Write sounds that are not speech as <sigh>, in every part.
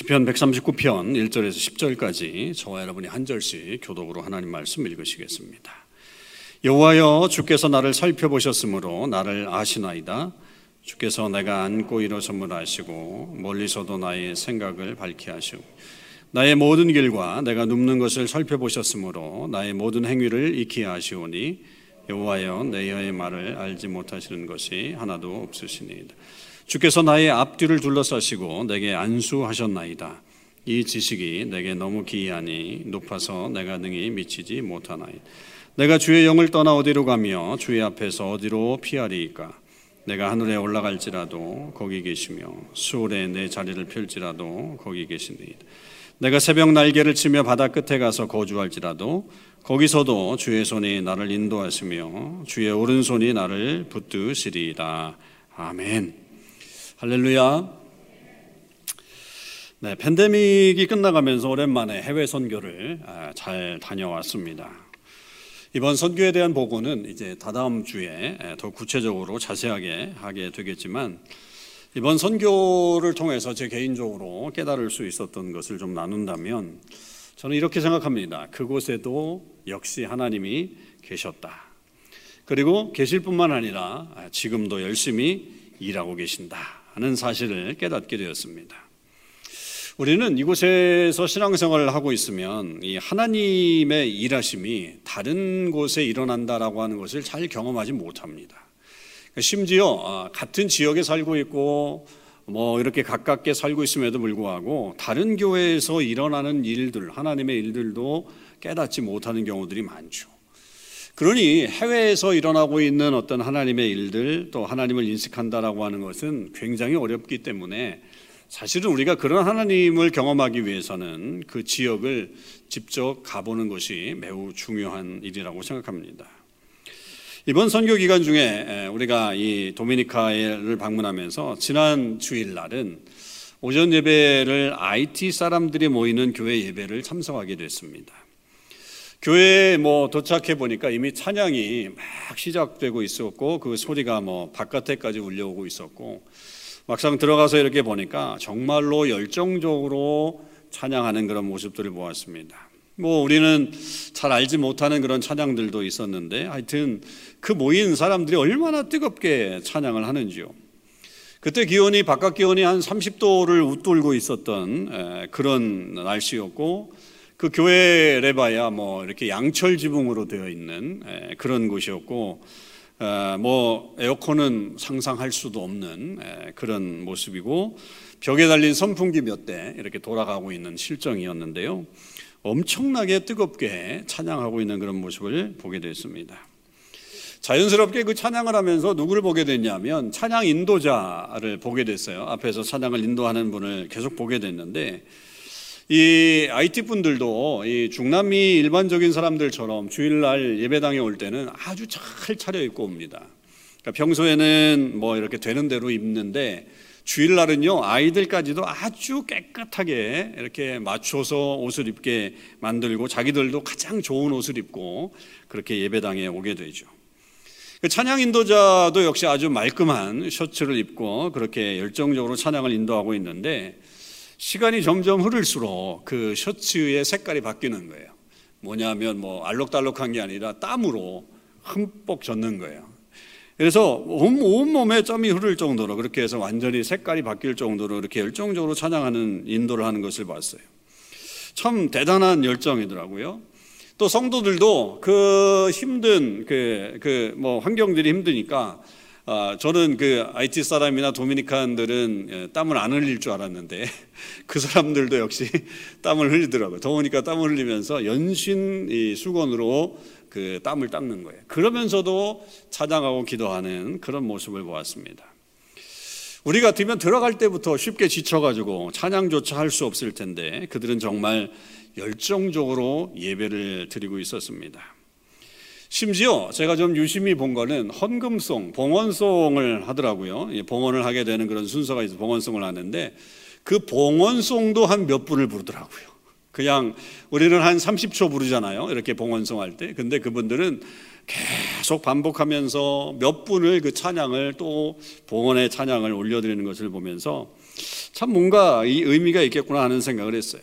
시편 139편 1절에서 10절까지 저와 여러분이 한 절씩 교독으로 하나님 말씀 읽으시겠습니다. 여호와여 주께서 나를 살펴보셨으므로 나를 아시나이다. 주께서 내가 앉고 일어섬을 아시고 멀리서도 나의 생각을 밝히 하시고 나의 모든 길과 내가 눕는 것을 살펴보셨으므로 나의 모든 행위를 익히 아시오니 여호와여 내 혀의 말을 알지 못하시는 것이 하나도 없으시니이다. 주께서 나의 앞뒤를 둘러싸시고 내게 안수하셨나이다. 이 지식이 내게 너무 기이하니 높아서 내가 능히 미치지 못하나이. 내가 주의 영을 떠나 어디로 가며 주의 앞에서 어디로 피하리이까? 내가 하늘에 올라갈지라도 거기 계시며 수월에 내 자리를 펼지라도 거기 계시니이다. 내가 새벽 날개를 치며 바다 끝에 가서 거주할지라도 거기서도 주의 손이 나를 인도하시며 주의 오른손이 나를 붙드시리이다. 아멘. 할렐루야. 네, 팬데믹이 끝나가면서 오랜만에 해외 선교를 아, 잘 다녀왔습니다. 이번 선교에 대한 보고는 이제 다다음 주에 더 구체적으로 자세하게 하게 되겠지만 이번 선교를 통해서 제 개인적으로 깨달을 수 있었던 것을 좀 나눈다면 저는 이렇게 생각합니다. 그곳에도 역시 하나님이 계셨다. 그리고 계실 뿐만 아니라 아, 지금도 열심히 일하고 계신다. 하는 사실을 깨닫게 되었습니다. 우리는 이곳에서 신앙생활을 하고 있으면 이 하나님의 일하심이 다른 곳에 일어난다라고 하는 것을 잘 경험하지 못합니다. 그러니까 심지어 아, 같은 지역에 살고 있고 뭐 이렇게 가깝게 살고 있음에도 불구하고 다른 교회에서 일어나는 일들, 하나님의 일들도 깨닫지 못하는 경우들이 많죠. 그러니 해외에서 일어나고 있는 어떤 하나님의 일들 또 하나님을 인식한다라고 하는 것은 굉장히 어렵기 때문에 사실은 우리가 그런 하나님을 경험하기 위해서는 그 지역을 직접 가보는 것이 매우 중요한 일이라고 생각합니다. 이번 선교 기간 중에 우리가 이 도미니카를 방문하면서 지난 주일날은 오전 예배를 IT 사람들이 모이는 교회 예배를 참석하게 됐습니다. 교회에 뭐 도착해 보니까 이미 찬양이 막 시작되고 있었고 그 소리가 뭐 바깥에까지 울려오고 있었고 막상 들어가서 이렇게 보니까 정말로 열정적으로 찬양하는 그런 모습들을 보았습니다. 뭐 우리는 잘 알지 못하는 그런 찬양들도 있었는데 하여튼 그 모인 사람들이 얼마나 뜨겁게 찬양을 하는지요. 그때 기온이 바깥 기온이 한 30도를 웃돌고 있었던 그런 날씨였고 그 교회 레바야 뭐 이렇게 양철 지붕으로 되어 있는 그런 곳이었고 뭐 에어컨은 상상할 수도 없는 그런 모습이고 벽에 달린 선풍기 몇 대 이렇게 돌아가고 있는 실정이었는데요. 엄청나게 뜨겁게 찬양하고 있는 그런 모습을 보게 됐습니다. 자연스럽게 그 찬양을 하면서 누구를 보게 됐냐면 찬양 인도자를 보게 됐어요. 앞에서 찬양을 인도하는 분을 계속 보게 됐는데 이 IT 분들도 이 중남미 일반적인 사람들처럼 주일날 예배당에 올 때는 아주 잘 차려 입고 옵니다. 그러니까 평소에는 뭐 이렇게 되는 대로 입는데 주일날은요 아이들까지도 아주 깨끗하게 이렇게 맞춰서 옷을 입게 만들고 자기들도 가장 좋은 옷을 입고 그렇게 예배당에 오게 되죠. 그 찬양 인도자도 역시 아주 말끔한 셔츠를 입고 그렇게 열정적으로 찬양을 인도하고 있는데 시간이 점점 흐를수록 그 셔츠의 색깔이 바뀌는 거예요. 뭐냐면 뭐 알록달록한 게 아니라 땀으로 흠뻑 젖는 거예요. 그래서 온, 온몸에 점이 흐를 정도로 그렇게 해서 완전히 색깔이 바뀔 정도로 이렇게 열정적으로 찬양하는 인도를 하는 것을 봤어요. 참 대단한 열정이더라고요. 또 성도들도 그 힘든 그, 그 뭐 환경들이 힘드니까 아, 저는 그 IT 사람이나 도미니칸들은 예, 땀을 안 흘릴 줄 알았는데 <laughs> 그 사람들도 역시 <laughs> 땀을 흘리더라고요. 더우니까 땀을 흘리면서 연신 이 수건으로 그 땀을 닦는 거예요. 그러면서도 찬양하고 기도하는 그런 모습을 보았습니다. 우리 같으면 들어갈 때부터 쉽게 지쳐가지고 찬양조차 할 수 없을 텐데 그들은 정말 열정적으로 예배를 드리고 있었습니다. 심지어 제가 좀 유심히 본 거는 헌금송, 봉헌송을 하더라고요. 봉헌을 하게 되는 그런 순서가 있어 봉헌송을 하는데 그 봉헌송도 한 몇 분을 부르더라고요. 그냥 우리는 한 30초 부르잖아요. 이렇게 봉헌송 할 때. 근데 그분들은 계속 반복하면서 몇 분을 그 찬양을 또 봉헌의 찬양을 올려드리는 것을 보면서 참 뭔가 이 의미가 있겠구나 하는 생각을 했어요.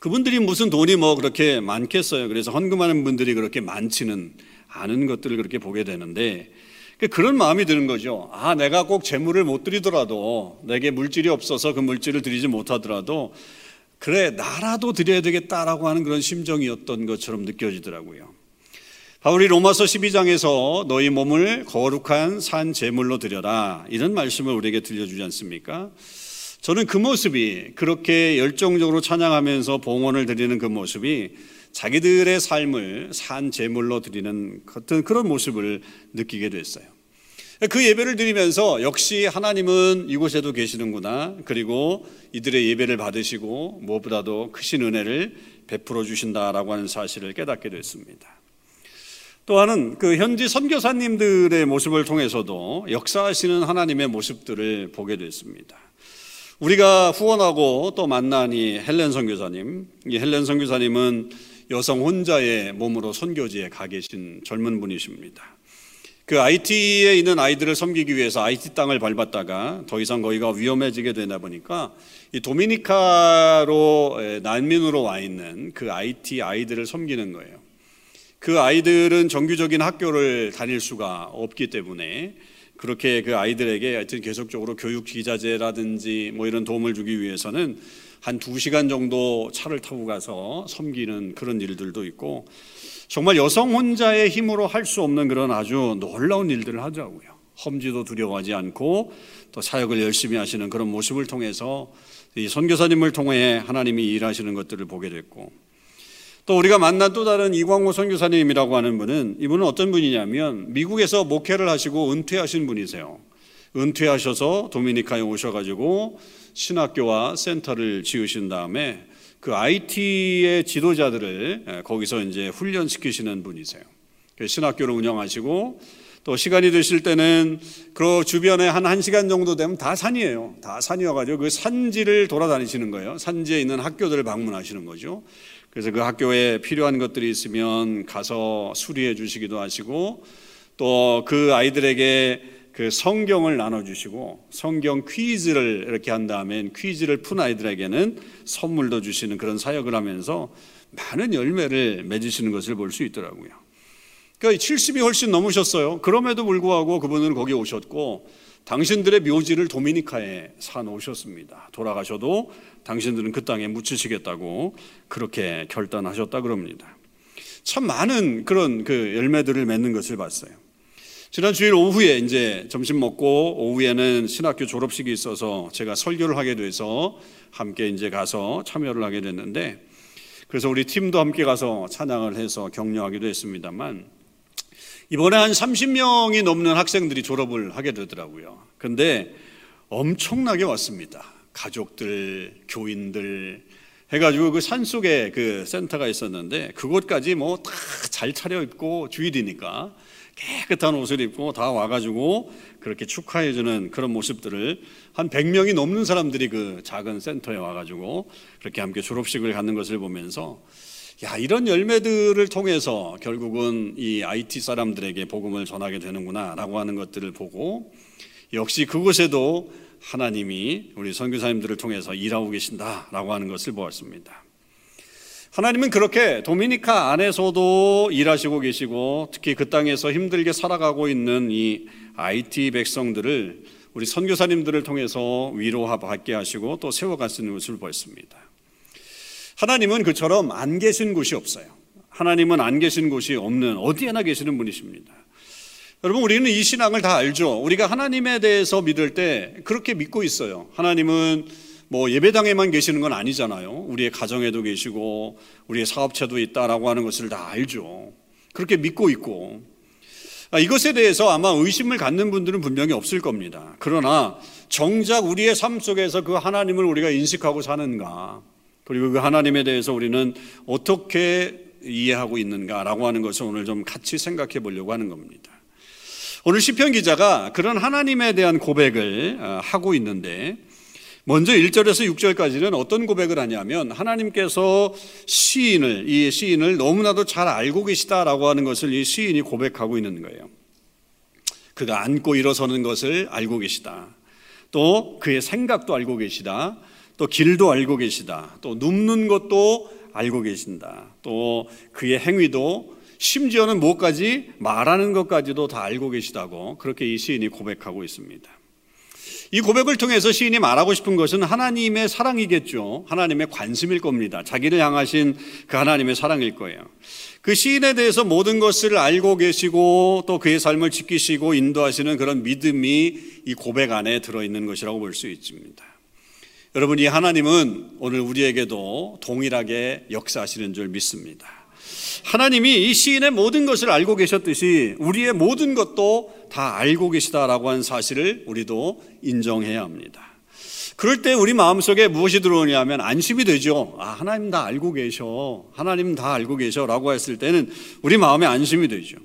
그분들이 무슨 돈이 뭐 그렇게 많겠어요. 그래서 헌금하는 분들이 그렇게 많지는 않은 것들을 그렇게 보게 되는데 그 그런 마음이 드는 거죠. 아, 내가 꼭 재물을 못 드리더라도 내게 물질이 없어서 그 물질을 드리지 못하더라도 그래, 나라도 드려야 되겠다라고 하는 그런 심정이었던 것처럼 느껴지더라고요. 바울이 로마서 12장에서 너희 몸을 거룩한 산 제물로 드려라 이런 말씀을 우리에게 들려주지 않습니까? 저는 그 모습이 그렇게 열정적으로 찬양하면서 봉헌을 드리는 그 모습이 자기들의 삶을 산 제물로 드리는 같은 그런 모습을 느끼게 됐어요. 그 예배를 드리면서 역시 하나님은 이곳에도 계시는구나. 그리고 이들의 예배를 받으시고 무엇보다도 크신 은혜를 베풀어 주신다라고 하는 사실을 깨닫게 됐습니다. 또한은 그 현지 선교사님들의 모습을 통해서도 역사하시는 하나님의 모습들을 보게 됐습니다. 우리가 후원하고 또 만난 이 헬렌 선교사님, 이 헬렌 선교사님은 여성 혼자의 몸으로 선교지에 가 계신 젊은 분이십니다. 그 IT에 있는 아이들을 섬기기 위해서 IT 땅을 밟았다가 더 이상 거기가 위험해지게 되다 보니까 이 도미니카로 난민으로 와 있는 그 IT 아이들을 섬기는 거예요. 그 아이들은 정규적인 학교를 다닐 수가 없기 때문에 그렇게 그 아이들에게 하여튼 계속적으로 교육 기자재라든지 뭐 이런 도움을 주기 위해서는 한 두 시간 정도 차를 타고 가서 섬기는 그런 일들도 있고 정말 여성 혼자의 힘으로 할 수 없는 그런 아주 놀라운 일들을 하더라고요. 험지도 두려워하지 않고 또 사역을 열심히 하시는 그런 모습을 통해서 이 선교사님을 통해 하나님이 일하시는 것들을 보게 됐고 또 우리가 만난 또 다른 이광호 선교사님이라고 하는 분은 이분은 어떤 분이냐면 미국에서 목회를 하시고 은퇴하신 분이세요. 은퇴하셔서 도미니카에 오셔가지고 신학교와 센터를 지으신 다음에 그 IT의 지도자들을 예, 거기서 이제 훈련시키시는 분이세요. 그 신학교를 운영하시고 또 시간이 되실 때는 그 주변에 한 1시간 정도 되면 다 산이에요. 다 산이어가지고 그 산지를 돌아다니시는 거예요. 산지에 있는 학교들을 방문하시는 거죠. 그래서 그 학교에 필요한 것들이 있으면 가서 수리해 주시기도 하시고 또 그 아이들에게 그 성경을 나눠주시고 성경 퀴즈를 이렇게 한 다음에 퀴즈를 푼 아이들에게는 선물도 주시는 그런 사역을 하면서 많은 열매를 맺으시는 것을 볼 수 있더라고요. 그러니까 70이 훨씬 넘으셨어요. 그럼에도 불구하고 그분은 거기 오셨고 당신들의 묘지를 도미니카에 사 놓으셨습니다. 돌아가셔도 당신들은 그 땅에 묻히시겠다고 그렇게 결단하셨다 그럽니다. 참 많은 그런 그 열매들을 맺는 것을 봤어요. 지난 주일 오후에 이제 점심 먹고 오후에는 신학교 졸업식이 있어서 제가 설교를 하게 돼서 함께 이제 가서 참여를 하게 됐는데 그래서 우리 팀도 함께 가서 찬양을 해서 격려하기도 했습니다만 이번에 한 30명이 넘는 학생들이 졸업을 하게 되더라고요. 근데 엄청나게 왔습니다. 가족들, 교인들 해가지고 그 산속에 그 센터가 있었는데 그곳까지 뭐 다 잘 차려입고 주일이니까 깨끗한 옷을 입고 다 와가지고 그렇게 축하해주는 그런 모습들을 한 100명이 넘는 사람들이 그 작은 센터에 와가지고 그렇게 함께 졸업식을 갖는 것을 보면서 야, 이런 열매들을 통해서 결국은 이 IT 사람들에게 복음을 전하게 되는구나 라고 하는 것들을 보고 역시 그곳에도 하나님이 우리 선교사님들을 통해서 일하고 계신다 라고 하는 것을 보았습니다. 하나님은 그렇게 도미니카 안에서도 일하시고 계시고 특히 그 땅에서 힘들게 살아가고 있는 이 IT 백성들을 우리 선교사님들을 통해서 위로받게 하시고 또 세워가시는 것을 보았습니다. 하나님은 그처럼 안 계신 곳이 없어요. 하나님은 안 계신 곳이 없는 어디에나 계시는 분이십니다. 여러분 우리는 이 신앙을 다 알죠. 우리가 하나님에 대해서 믿을 때 그렇게 믿고 있어요. 하나님은 뭐 예배당에만 계시는 건 아니잖아요. 우리의 가정에도 계시고 우리의 사업체도 있다라고 하는 것을 다 알죠. 그렇게 믿고 있고 아, 이것에 대해서 아마 의심을 갖는 분들은 분명히 없을 겁니다. 그러나 정작 우리의 삶 속에서 그 하나님을 우리가 인식하고 사는가 그리고 그 하나님에 대해서 우리는 어떻게 이해하고 있는가라고 하는 것을 오늘 좀 같이 생각해 보려고 하는 겁니다. 오늘 시편 기자가 그런 하나님에 대한 고백을 어, 하고 있는데 먼저 1절에서 6절까지는 어떤 고백을 하냐면 하나님께서 시인을 이 시인을 너무나도 잘 알고 계시다라고 하는 것을 이 시인이 고백하고 있는 거예요. 그가 앉고 일어서는 것을 알고 계시다. 또 그의 생각도 알고 계시다. 또 길도 알고 계시다. 또 눕는 것도 알고 계신다. 또 그의 행위도 심지어는 뭐까지 말하는 것까지도 다 알고 계시다고 그렇게 이 시인이 고백하고 있습니다. 이 고백을 통해서 시인이 말하고 싶은 것은 하나님의 사랑이겠죠. 하나님의 관심일 겁니다. 자기를 향하신 그 하나님의 사랑일 거예요. 그 시인에 대해서 모든 것을 알고 계시고 또 그의 삶을 지키시고 인도하시는 그런 믿음이 이 고백 안에 들어있는 것이라고 볼 수 있습니다. 여러분, 이 하나님은 오늘 우리에게도 동일하게 역사하시는 줄 믿습니다. 하나님이 이 시인의 모든 것을 알고 계셨듯이 우리의 모든 것도 다 알고 계시다라고 하는 사실을 우리도 인정해야 합니다. 그럴 때 우리 마음속에 무엇이 들어오냐면 안심이 되죠. 아, 하나님 다 알고 계셔. 하나님 다 알고 계셔. 라고 했을 때는 우리 마음에 안심이 되죠.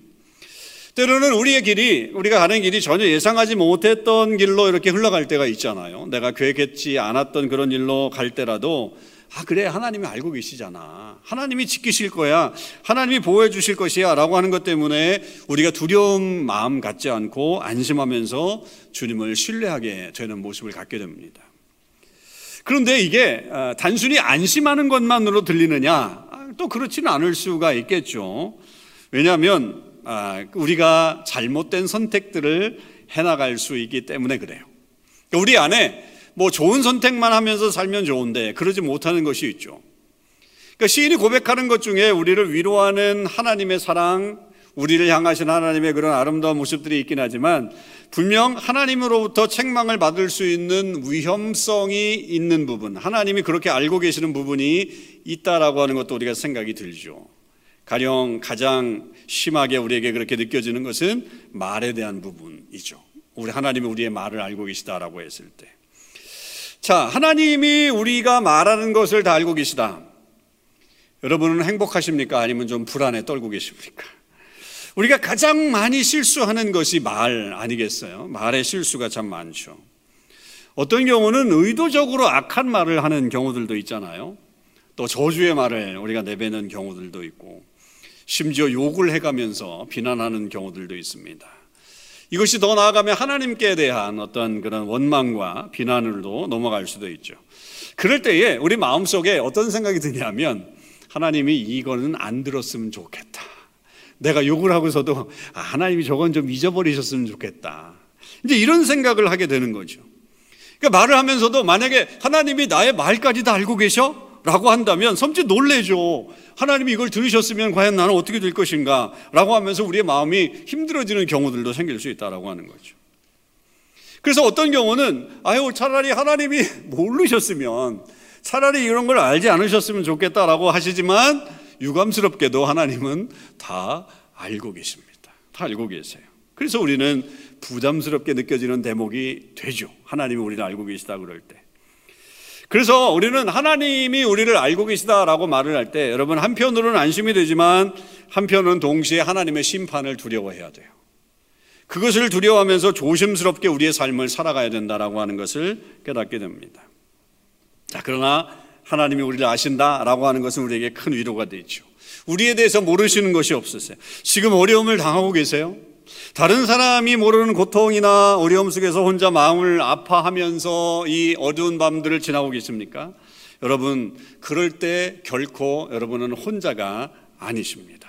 때로는 우리의 길이, 우리가 가는 길이 전혀 예상하지 못했던 길로 이렇게 흘러갈 때가 있잖아요. 내가 계획했지 않았던 그런 일로 갈 때라도 아, 그래. 하나님이 알고 계시잖아. 하나님이 지키실 거야. 하나님이 보호해 주실 것이야. 라고 하는 것 때문에 우리가 두려움 마음 갖지 않고 안심하면서 주님을 신뢰하게 되는 모습을 갖게 됩니다. 그런데 이게 아, 단순히 안심하는 것만으로 들리느냐? 아, 또 그렇지는 않을 수가 있겠죠. 왜냐하면 아, 우리가 잘못된 선택들을 해나갈 수 있기 때문에 그래요. 우리 안에 뭐 좋은 선택만 하면서 살면 좋은데 그러지 못하는 것이 있죠. 그러니까 시인이 고백하는 것 중에 우리를 위로하는 하나님의 사랑, 우리를 향하신 하나님의 그런 아름다운 모습들이 있긴 하지만 분명 하나님으로부터 책망을 받을 수 있는 위험성이 있는 부분, 하나님이 그렇게 알고 계시는 부분이 있다라고 하는 것도 우리가 생각이 들죠. 가령 가장 심하게 우리에게 그렇게 느껴지는 것은 말에 대한 부분이죠. 우리 하나님이 우리의 말을 알고 계시다라고 했을 때. 자, 하나님이 우리가 말하는 것을 다 알고 계시다. 여러분은 행복하십니까? 아니면 좀 불안에 떨고 계십니까? 우리가 가장 많이 실수하는 것이 말 아니겠어요? 말의 실수가 참 많죠. 어떤 경우는 의도적으로 악한 말을 하는 경우들도 있잖아요. 또 저주의 말을 우리가 내뱉는 경우들도 있고, 심지어 욕을 해가면서 비난하는 경우들도 있습니다. 이것이 더 나아가면 하나님께 대한 어떤 그런 원망과 비난으로도 넘어갈 수도 있죠. 그럴 때에 우리 마음속에 어떤 생각이 드냐면 하나님이 이거는 안 들었으면 좋겠다. 내가 욕을 하고서도 아, 하나님이 저건 좀 잊어버리셨으면 좋겠다. 이제 이런 생각을 하게 되는 거죠. 그러니까 말을 하면서도 만약에 하나님이 나의 말까지 다 알고 계셔? 라고 한다면 섬짓 놀래죠. 하나님이 이걸 들으셨으면 과연 나는 어떻게 될 것인가? 라고 하면서 우리의 마음이 힘들어지는 경우들도 생길 수 있다라고 하는 거죠. 그래서 어떤 경우는 아유 차라리 하나님이 <laughs> 모르셨으면 차라리 이런 걸 알지 않으셨으면 좋겠다라고 하시지만 유감스럽게도 하나님은 다 알고 계십니다. 다 알고 계세요. 그래서 우리는 부담스럽게 느껴지는 대목이 되죠. 하나님이 우리를 알고 계시다 그럴 때. 그래서 우리는 하나님이 우리를 알고 계시다라고 말을 할 때 여러분 한편으로는 안심이 되지만 한편은 동시에 하나님의 심판을 두려워해야 돼요. 그것을 두려워하면서 조심스럽게 우리의 삶을 살아가야 된다라고 하는 것을 깨닫게 됩니다. 자, 그러나 하나님이 우리를 아신다라고 하는 것은 우리에게 큰 위로가 되죠. 우리에 대해서 모르시는 것이 없으세요. 지금 어려움을 당하고 계세요? 다른 사람이 모르는 고통이나 어려움 속에서 혼자 마음을 아파하면서 이 어두운 밤들을 지나고 계십니까? 여러분, 그럴 때 결코 여러분은 혼자가 아니십니다.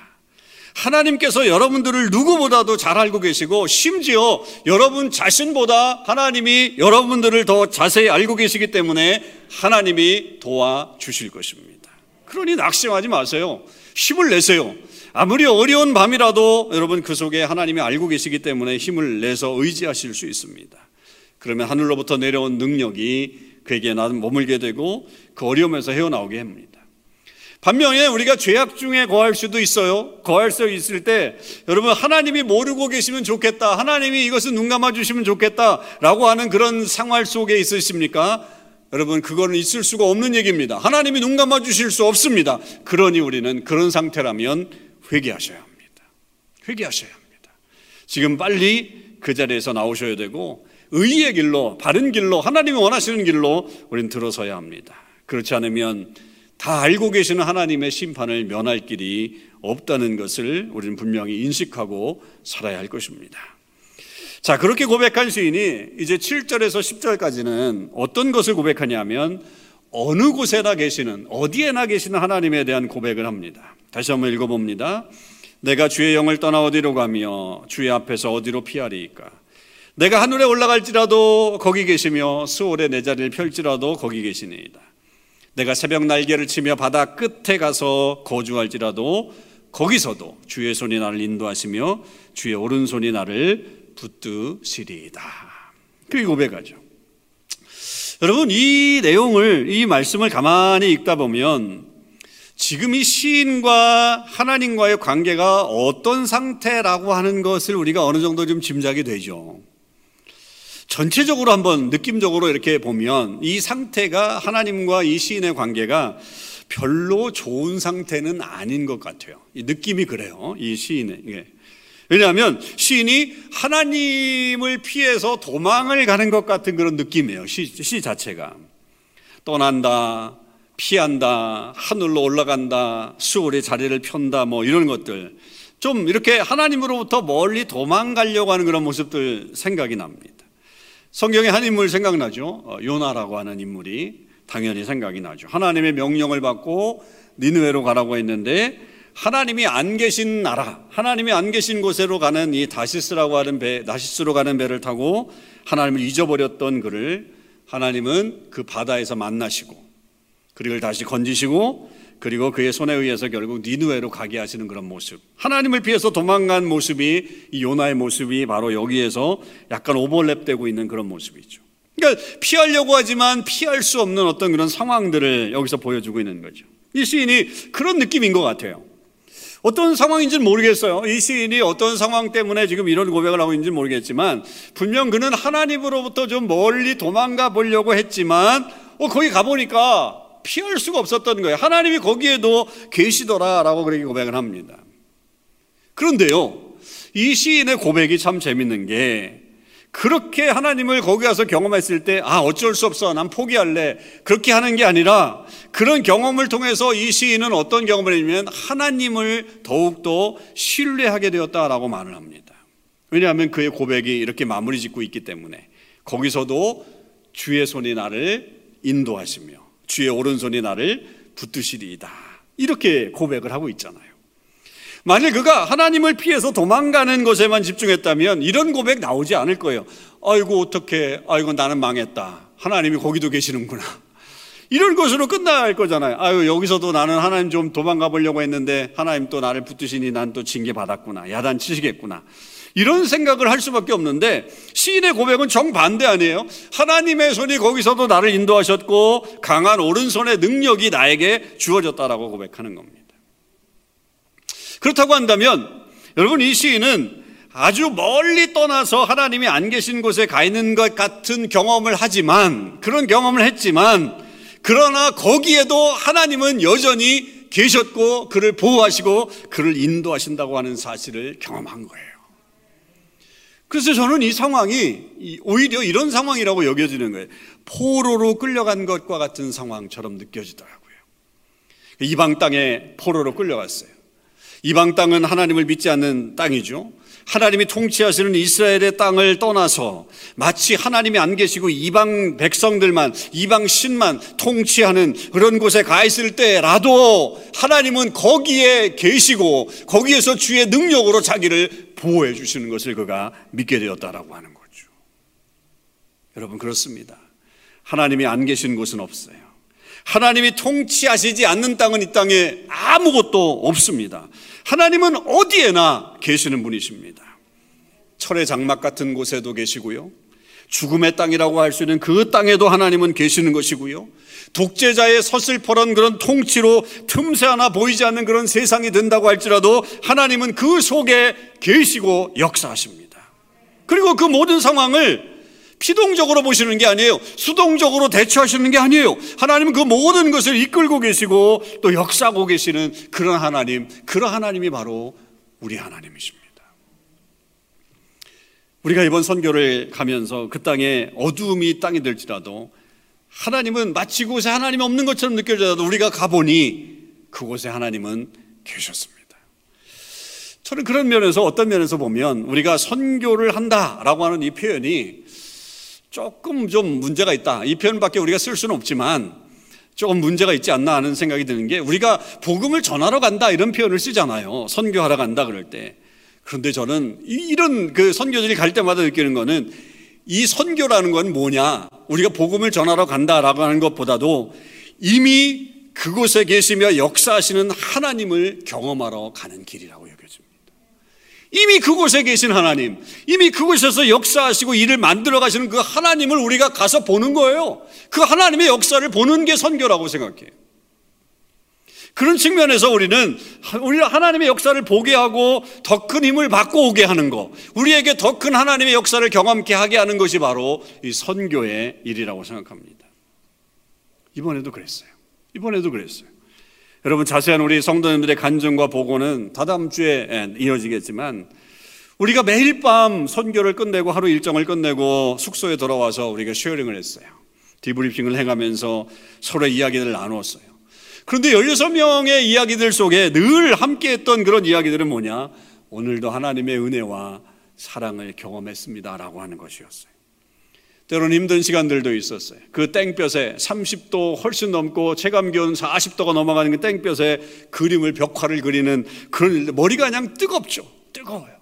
하나님께서 여러분들을 누구보다도 잘 알고 계시고 심지어 여러분 자신보다 하나님이 여러분들을 더 자세히 알고 계시기 때문에 하나님이 도와주실 것입니다. 그러니 낙심하지 마세요. 힘을 내세요. 아무리 어려운 밤이라도 여러분 그 속에 하나님이 알고 계시기 때문에 힘을 내서 의지하실 수 있습니다. 그러면 하늘로부터 내려온 능력이 그에게 나는 머물게 되고 그 어려움에서 헤어나오게 합니다. 반면에 우리가 죄악 중에 거할 수도 있어요. 거할 수 있을 때 여러분 하나님이 모르고 계시면 좋겠다. 하나님이 이것은 눈 감아 주시면 좋겠다라고 하는 그런 생활 속에 있으십니까? 여러분 그거는 있을 수가 없는 얘기입니다. 하나님이 눈 감아 주실 수 없습니다. 그러니 우리는 그런 상태라면 회개하셔야 합니다. 회개하셔야 합니다. 지금 빨리 그 자리에서 나오셔야 되고 의의 길로 바른 길로 하나님이 원하시는 길로 우리는 들어서야 합니다. 그렇지 않으면 다 알고 계시는 하나님의 심판을 면할 길이 없다는 것을 우리는 분명히 인식하고 살아야 할 것입니다. 자, 그렇게 고백한 시인이 이제 7절에서 10절까지는 어떤 것을 고백하냐면 어느 곳에나 계시는 어디에나 계시는 하나님에 대한 고백을 합니다. 다시 한번 읽어봅니다. 내가 주의 영을 떠나 어디로 가며 주의 앞에서 어디로 피하리이까? 내가 하늘에 올라갈지라도 거기 계시며 수월에 내 자리를 펼지라도 거기 계시니이다. 내가 새벽 날개를 치며 바다 끝에 가서 거주할지라도 거기서도 주의 손이 나를 인도하시며 주의 오른손이 나를 붙드시리이다. 그게 고백하죠. 여러분 이 내용을 이 말씀을 가만히 읽다 보면 지금 이 시인과 하나님과의 관계가 어떤 상태라고 하는 것을 우리가 어느 정도 좀 짐작이 되죠. 전체적으로 한번 느낌적으로 이렇게 보면 이 상태가 하나님과 이 시인의 관계가 별로 좋은 상태는 아닌 것 같아요. 이 느낌이 그래요. 이 시인의. 왜냐하면 시인이 하나님을 피해서 도망을 가는 것 같은 그런 느낌이에요. 시, 시 자체가. 떠난다, 피한다, 하늘로 올라간다, 수월의 자리를 편다, 뭐 이런 것들. 좀 이렇게 하나님으로부터 멀리 도망가려고 하는 그런 모습들 생각이 납니다. 성경에 한 인물 생각나죠? 어, 요나라고 하는 인물이 당연히 생각이 나죠. 하나님의 명령을 받고 니느웨로 가라고 했는데 하나님이 안 계신 나라, 하나님이 안 계신 곳으로 가는 이 다시스라고 하는 배, 다시스로 가는 배를 타고 하나님을 잊어버렸던 그를 하나님은 그 바다에서 만나시고 그리고 다시 건지시고 그리고 그의 손에 의해서 결국 니누에로 가게 하시는 그런 모습. 하나님을 피해서 도망간 모습이 이 요나의 모습이 바로 여기에서 약간 오버랩되고 있는 그런 모습이죠. 그러니까 피하려고 하지만 피할 수 없는 어떤 그런 상황들을 여기서 보여주고 있는 거죠. 이 시인이 그런 느낌인 것 같아요. 어떤 상황인지는 모르겠어요. 이 시인이 어떤 상황 때문에 지금 이런 고백을 하고 있는지 모르겠지만 분명 그는 하나님으로부터 좀 멀리 도망가 보려고 했지만 어, 거기 가보니까 피할 수가 없었던 거예요. 하나님이 거기에도 계시더라라고 그렇게 고백을 합니다. 그런데요, 이 시인의 고백이 참 재밌는 게 그렇게 하나님을 거기 가서 경험했을 때, 아, 어쩔 수 없어. 난 포기할래. 그렇게 하는 게 아니라 그런 경험을 통해서 이 시인은 어떤 경험을 했냐면 하나님을 더욱더 신뢰하게 되었다라고 말을 합니다. 왜냐하면 그의 고백이 이렇게 마무리 짓고 있기 때문에 거기서도 주의 손이 나를 인도하시며 주의 오른손이 나를 붙드시리이다. 이렇게 고백을 하고 있잖아요. 만일 그가 하나님을 피해서 도망가는 것에만 집중했다면 이런 고백 나오지 않을 거예요. 아이고 어떻게 아이고 나는 망했다. 하나님이 거기도 계시는구나. 이런 것으로 끝날 거잖아요. 아유 여기서도 나는 하나님 좀 도망가 보려고 했는데 하나님 또 나를 붙드시니 난 또 징계 받았구나. 야단 치시겠구나. 이런 생각을 할 수밖에 없는데 시인의 고백은 정반대 아니에요. 하나님의 손이 거기서도 나를 인도하셨고 강한 오른손의 능력이 나에게 주어졌다라고 고백하는 겁니다. 그렇다고 한다면 여러분 이 시인은 아주 멀리 떠나서 하나님이 안 계신 곳에 가 있는 것 같은 경험을 하지만 그런 경험을 했지만 그러나 거기에도 하나님은 여전히 계셨고 그를 보호하시고 그를 인도하신다고 하는 사실을 경험한 거예요. 그래서 저는 이 상황이 오히려 이런 상황이라고 여겨지는 거예요. 포로로 끌려간 것과 같은 상황처럼 느껴지더라고요. 이방 땅에 포로로 끌려갔어요. 이방 땅은 하나님을 믿지 않는 땅이죠. 하나님이 통치하시는 이스라엘의 땅을 떠나서 마치 하나님이 안 계시고 이방 백성들만, 이방 신만 통치하는 그런 곳에 가 있을 때라도 하나님은 거기에 계시고 거기에서 주의 능력으로 자기를 보호해 주시는 것을 그가 믿게 되었다라고 하는 거죠. 여러분, 그렇습니다. 하나님이 안 계신 곳은 없어요. 하나님이 통치하시지 않는 땅은 이 땅에 아무것도 없습니다. 하나님은 어디에나 계시는 분이십니다. 철의 장막 같은 곳에도 계시고요. 죽음의 땅이라고 할 수 있는 그 땅에도 하나님은 계시는 것이고요. 독재자의 서슬퍼런 그런 통치로 틈새 하나 보이지 않는 그런 세상이 된다고 할지라도 하나님은 그 속에 계시고 역사하십니다. 그리고 그 모든 상황을 피동적으로 보시는 게 아니에요. 수동적으로 대처하시는 게 아니에요. 하나님은 그 모든 것을 이끌고 계시고 또 역사하고 계시는 그런 하나님, 그런 하나님이 바로 우리 하나님이십니다. 우리가 이번 선교를 가면서 그 땅에 어두움이 땅이 될지라도 하나님은 마치 그곳에 하나님이 없는 것처럼 느껴져도 우리가 가보니 그곳에 하나님은 계셨습니다. 저는 그런 면에서 어떤 면에서 보면 우리가 선교를 한다라고 하는 이 표현이 조금 좀 문제가 있다. 이 표현밖에 우리가 쓸 수는 없지만 조금 문제가 있지 않나 하는 생각이 드는 게 우리가 복음을 전하러 간다 이런 표현을 쓰잖아요. 선교하러 간다 그럴 때. 그런데 저는 이런 그 선교들이 갈 때마다 느끼는 거는 이 선교라는 건 뭐냐? 우리가 복음을 전하러 간다라고 하는 것보다도 이미 그곳에 계시며 역사하시는 하나님을 경험하러 가는 길이라고 여겨집니다. 이미 그곳에 계신 하나님, 이미 그곳에서 역사하시고 일을 만들어 가시는 그 하나님을 우리가 가서 보는 거예요. 그 하나님의 역사를 보는 게 선교라고 생각해요. 그런 측면에서 우리는 우리 하나님의 역사를 보게 하고 더 큰 힘을 받고 오게 하는 것, 우리에게 더 큰 하나님의 역사를 경험케 하게 하는 것이 바로 이 선교의 일이라고 생각합니다. 이번에도 그랬어요. 이번에도 그랬어요. 여러분 자세한 우리 성도님들의 간증과 보고는 다다음 주에 이어지겠지만 우리가 매일 밤 선교를 끝내고 하루 일정을 끝내고 숙소에 돌아와서 우리가 sharing을 했어요. debriefing을 해가면서 서로의 이야기를 나누었어요. 그런데 16명의 이야기들 속에 늘 함께 했던 그런 이야기들은 뭐냐? 오늘도 하나님의 은혜와 사랑을 경험했습니다 라고 하는 것이었어요. 때로는 힘든 시간들도 있었어요. 그 땡볕에 30도 훨씬 넘고 체감 기온 40도가 넘어가는 그 땡볕에 그림을 벽화를 그리는 그런 머리가 그냥 뜨겁죠. 뜨거워요.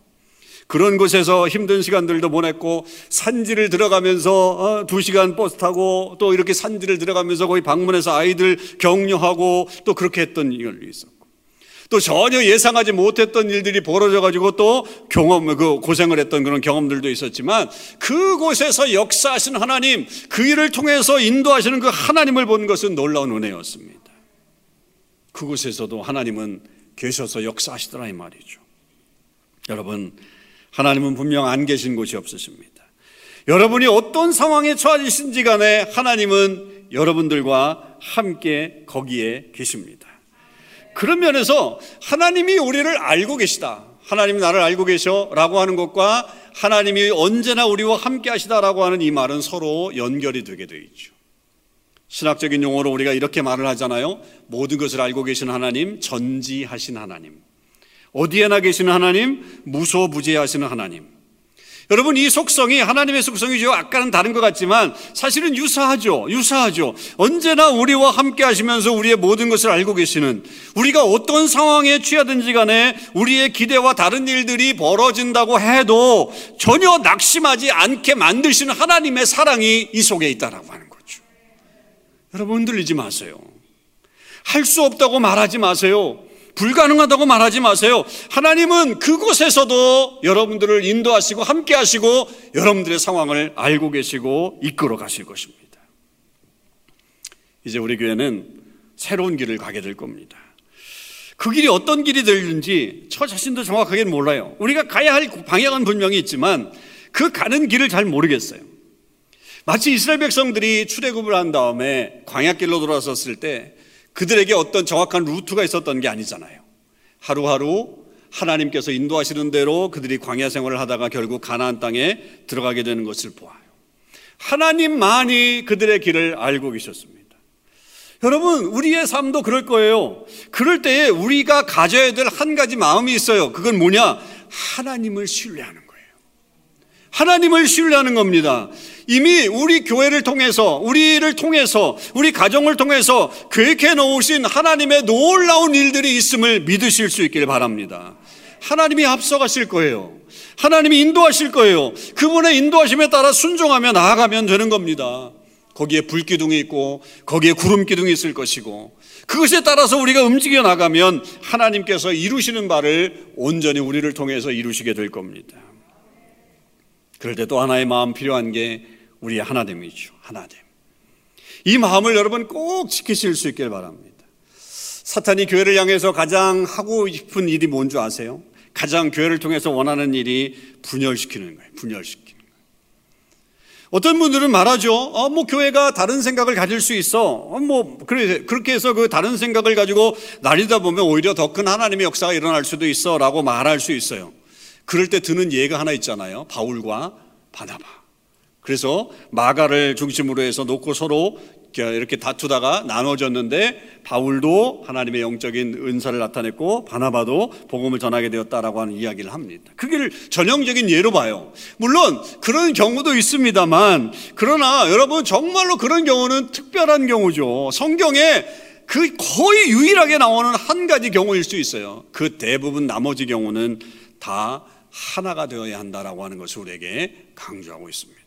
그런 곳에서 힘든 시간들도 보냈고 산지를 들어가면서 어, 두 시간 버스 타고 또 이렇게 산지를 들어가면서 거기 방문해서 아이들 격려하고 또 그렇게 했던 일이 있었고 또 전혀 예상하지 못했던 일들이 벌어져 가지고 또 경험 그 고생을 했던 그런 경험들도 있었지만 그곳에서 역사하신 하나님 그 일을 통해서 인도하시는 그 하나님을 본 것은 놀라운 은혜였습니다. 그곳에서도 하나님은 계셔서 역사하시더라 이 말이죠. 여러분 하나님은 분명 안 계신 곳이 없으십니다. 여러분이 어떤 상황에 처하신지 간에 하나님은 여러분들과 함께 거기에 계십니다. 그런 면에서 하나님이 우리를 알고 계시다. 하나님이 나를 알고 계셔 라고 하는 것과 하나님이 언제나 우리와 함께 하시다라고 하는 이 말은 서로 연결이 되게 되어 있죠. 신학적인 용어로 우리가 이렇게 말을 하잖아요. 모든 것을 알고 계신 하나님, 전지하신 하나님. 어디에나 계시는 하나님, 무소부재하시는 하나님. 여러분 이 속성이 하나님의 속성이죠. 아까는 다른 것 같지만 사실은 유사하죠. 유사하죠. 언제나 우리와 함께 하시면서 우리의 모든 것을 알고 계시는 우리가 어떤 상황에 취하든지 간에 우리의 기대와 다른 일들이 벌어진다고 해도 전혀 낙심하지 않게 만드시는 하나님의 사랑이 이 속에 있다라고 하는 거죠. 여러분 흔들리지 마세요. 할 수 없다고 말하지 마세요. 불가능하다고 말하지 마세요. 하나님은 그곳에서도 여러분들을 인도하시고 함께 하시고 여러분들의 상황을 알고 계시고 이끌어 가실 것입니다. 이제 우리 교회는 새로운 길을 가게 될 겁니다. 그 길이 어떤 길이 될는지 저 자신도 정확하게 몰라요. 우리가 가야 할 방향은 분명히 있지만 그 가는 길을 잘 모르겠어요. 마치 이스라엘 백성들이 출애굽을 한 다음에 광야길로 돌아섰을 때 그들에게 어떤 정확한 루트가 있었던 게 아니잖아요. 하루하루 하나님께서 인도하시는 대로 그들이 광야 생활을 하다가 결국 가나안 땅에 들어가게 되는 것을 보아요. 하나님만이 그들의 길을 알고 계셨습니다. 여러분, 우리의 삶도 그럴 거예요. 그럴 때에 우리가 가져야 될 한 가지 마음이 있어요. 그건 뭐냐? 하나님을 신뢰하는. 하나님을 신뢰하는 겁니다. 이미 우리 교회를 통해서, 우리를 통해서, 우리 가정을 통해서 계획해 놓으신 하나님의 놀라운 일들이 있음을 믿으실 수 있기를 바랍니다. 하나님이 앞서가실 거예요. 하나님이 인도하실 거예요. 그분의 인도하심에 따라 순종하며 나아가면 되는 겁니다. 거기에 불기둥이 있고, 거기에 구름기둥이 있을 것이고, 그것에 따라서 우리가 움직여 나가면 하나님께서 이루시는 바를 온전히 우리를 통해서 이루시게 될 겁니다. 그럴 때 또 하나의 마음 필요한 게 우리의 하나됨이죠. 하나됨. 이 마음을 여러분 꼭 지키실 수 있길 바랍니다. 사탄이 교회를 향해서 가장 하고 싶은 일이 뭔지 아세요? 가장 교회를 통해서 원하는 일이 분열시키는 거예요. 분열시키는 거예요. 어떤 분들은 말하죠. 어, 뭐 교회가 다른 생각을 가질 수 있어. 어, 뭐 그래 그렇게 해서 그 다른 생각을 가지고 날리다 보면 오히려 더 큰 하나님의 역사가 일어날 수도 있어라고 말할 수 있어요. 그럴 때 드는 예가 하나 있잖아요. 바울과 바나바. 그래서 마가를 중심으로 해서 놓고 서로 이렇게 다투다가 나눠졌는데 바울도 하나님의 영적인 은사를 나타냈고 바나바도 복음을 전하게 되었다라고 하는 이야기를 합니다. 그게 전형적인 예로 봐요. 물론 그런 경우도 있습니다만 그러나 여러분 정말로 그런 경우는 특별한 경우죠. 성경에 그 거의 유일하게 나오는 한 가지 경우일 수 있어요. 그 대부분 나머지 경우는 다 하나가 되어야 한다라고 하는 것을 우리에게 강조하고 있습니다.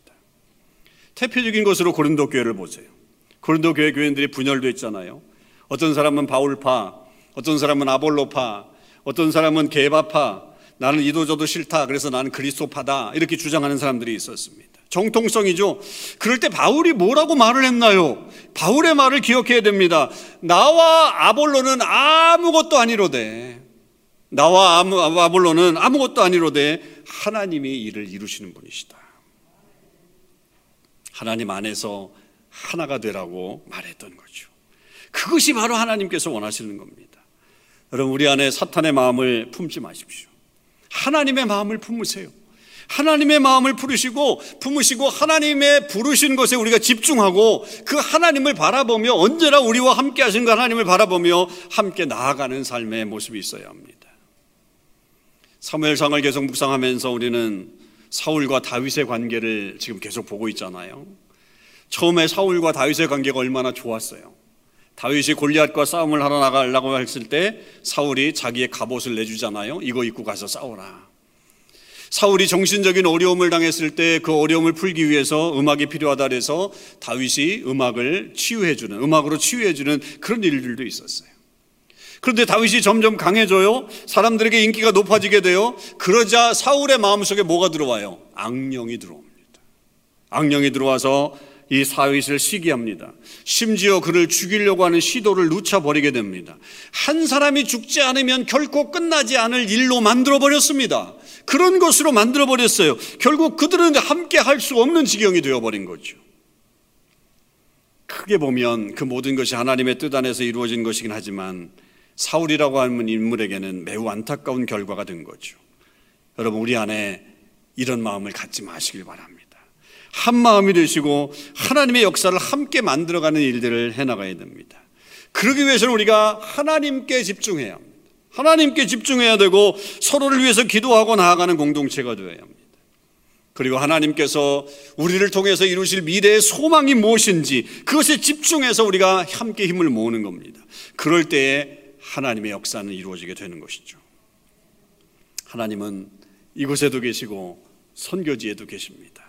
대표적인 것으로 고린도 교회를 보세요. 고린도 교회 교인들이 분열도 있잖아요. 어떤 사람은 바울파, 어떤 사람은 아볼로파, 어떤 사람은 게바파, 나는 이도저도 싫다. 그래서 나는 그리스도파다. 이렇게 주장하는 사람들이 있었습니다. 정통성이죠. 그럴 때 바울이 뭐라고 말을 했나요? 바울의 말을 기억해야 됩니다. 나와 아볼로는 아무것도 아니로되 나와 아볼로는 아무것도 아니로되 하나님이 이를 이루시는 분이시다. 하나님 안에서 하나가 되라고 말했던 거죠. 그것이 바로 하나님께서 원하시는 겁니다. 여러분, 우리 안에 사탄의 마음을 품지 마십시오. 하나님의 마음을 품으세요. 하나님의 마음을 부르시고 품으시고 하나님의 부르신 것에 우리가 집중하고 그 하나님을 바라보며 언제나 우리와 함께 하신 그 하나님을 바라보며 함께 나아가는 삶의 모습이 있어야 합니다. 사무엘상을 계속 묵상하면서 우리는 사울과 다윗의 관계를 지금 계속 보고 있잖아요. 처음에 사울과 다윗의 관계가 얼마나 좋았어요. 다윗이 골리앗과 싸움을 하러 나가려고 했을 때 사울이 자기의 갑옷을 내주잖아요. 이거 입고 가서 싸워라. 사울이 정신적인 어려움을 당했을 때 그 어려움을 풀기 위해서 음악이 필요하다 그래서 다윗이 음악을 치유해주는, 음악으로 치유해주는 그런 일들도 있었어요. 그런데 다윗이 점점 강해져요. 사람들에게 인기가 높아지게 돼요. 그러자 사울의 마음속에 뭐가 들어와요? 악령이 들어옵니다. 악령이 들어와서 이 사윗을 시기합니다. 심지어 그를 죽이려고 하는 시도를 누차버리게 됩니다. 한 사람이 죽지 않으면 결코 끝나지 않을 일로 만들어버렸습니다. 그런 것으로 만들어버렸어요. 결국 그들은 함께 할 수 없는 지경이 되어버린 거죠. 크게 보면 그 모든 것이 하나님의 뜻 안에서 이루어진 것이긴 하지만 사울이라고 하는 인물에게는 매우 안타까운 결과가 된 거죠. 여러분, 우리 안에 이런 마음을 갖지 마시길 바랍니다. 한 마음이 되시고 하나님의 역사를 함께 만들어가는 일들을 해나가야 됩니다. 그러기 위해서는 우리가 하나님께 집중해야 합니다. 하나님께 집중해야 되고 서로를 위해서 기도하고 나아가는 공동체가 되어야 합니다. 그리고 하나님께서 우리를 통해서 이루실 미래의 소망이 무엇인지 그것에 집중해서 우리가 함께 힘을 모으는 겁니다. 그럴 때에 하나님의 역사는 이루어지게 되는 것이죠. 하나님은 이곳에도 계시고 선교지에도 계십니다.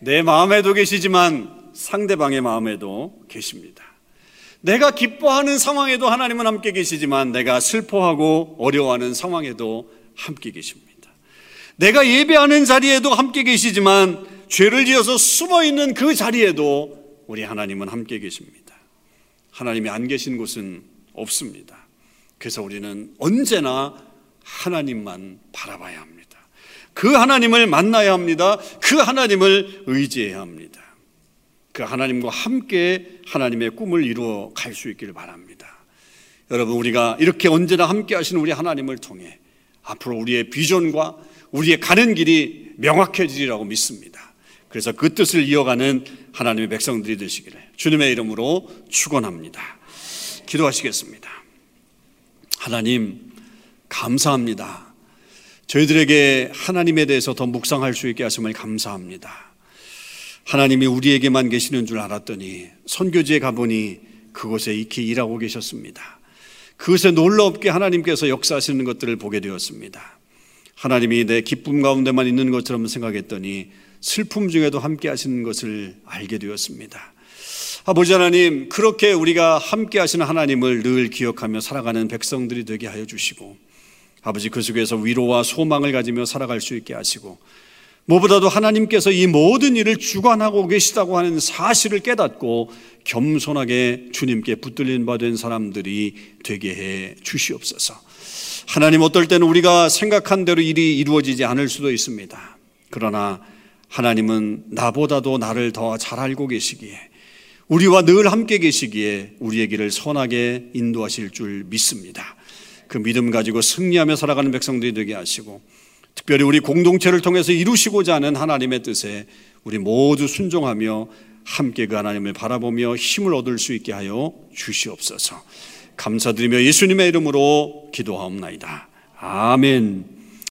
내 마음에도 계시지만 상대방의 마음에도 계십니다. 내가 기뻐하는 상황에도 하나님은 함께 계시지만 내가 슬퍼하고 어려워하는 상황에도 함께 계십니다. 내가 예배하는 자리에도 함께 계시지만 죄를 지어서 숨어 있는 그 자리에도 우리 하나님은 함께 계십니다. 하나님이 안 계신 곳은 없습니다. 그래서 우리는 언제나 하나님만 바라봐야 합니다. 그 하나님을 만나야 합니다. 그 하나님을 의지해야 합니다. 그 하나님과 함께 하나님의 꿈을 이루어 갈 수 있기를 바랍니다. 여러분, 우리가 이렇게 언제나 함께 하시는 우리 하나님을 통해 앞으로 우리의 비전과 우리의 가는 길이 명확해지리라고 믿습니다. 그래서 그 뜻을 이어가는 하나님의 백성들이 되시기를 주님의 이름으로 축원합니다. 기도하시겠습니다. 하나님 감사합니다. 저희들에게 하나님에 대해서 더 묵상할 수 있게 하심을 감사합니다. 하나님이 우리에게만 계시는 줄 알았더니 선교지에 가보니 그곳에 익히 일하고 계셨습니다. 그것에 놀라웁게 하나님께서 역사하시는 것들을 보게 되었습니다. 하나님이 내 기쁨 가운데만 있는 것처럼 생각했더니 슬픔 중에도 함께 하시는 것을 알게 되었습니다. 아버지 하나님, 그렇게 우리가 함께 하시는 하나님을 늘 기억하며 살아가는 백성들이 되게 하여 주시고, 아버지 그 속에서 위로와 소망을 가지며 살아갈 수 있게 하시고, 무엇보다도 하나님께서 이 모든 일을 주관하고 계시다고 하는 사실을 깨닫고 겸손하게 주님께 붙들린 바 된 사람들이 되게 해 주시옵소서. 하나님 어떨 때는 우리가 생각한 대로 일이 이루어지지 않을 수도 있습니다. 그러나 하나님은 나보다도 나를 더 잘 알고 계시기에 우리와 늘 함께 계시기에 우리의 길을 선하게 인도하실 줄 믿습니다. 그 믿음 가지고 승리하며 살아가는 백성들이 되게 하시고 특별히 우리 공동체를 통해서 이루시고자 하는 하나님의 뜻에 우리 모두 순종하며 함께 그 하나님을 바라보며 힘을 얻을 수 있게 하여 주시옵소서. 감사드리며 예수님의 이름으로 기도하옵나이다. 아멘.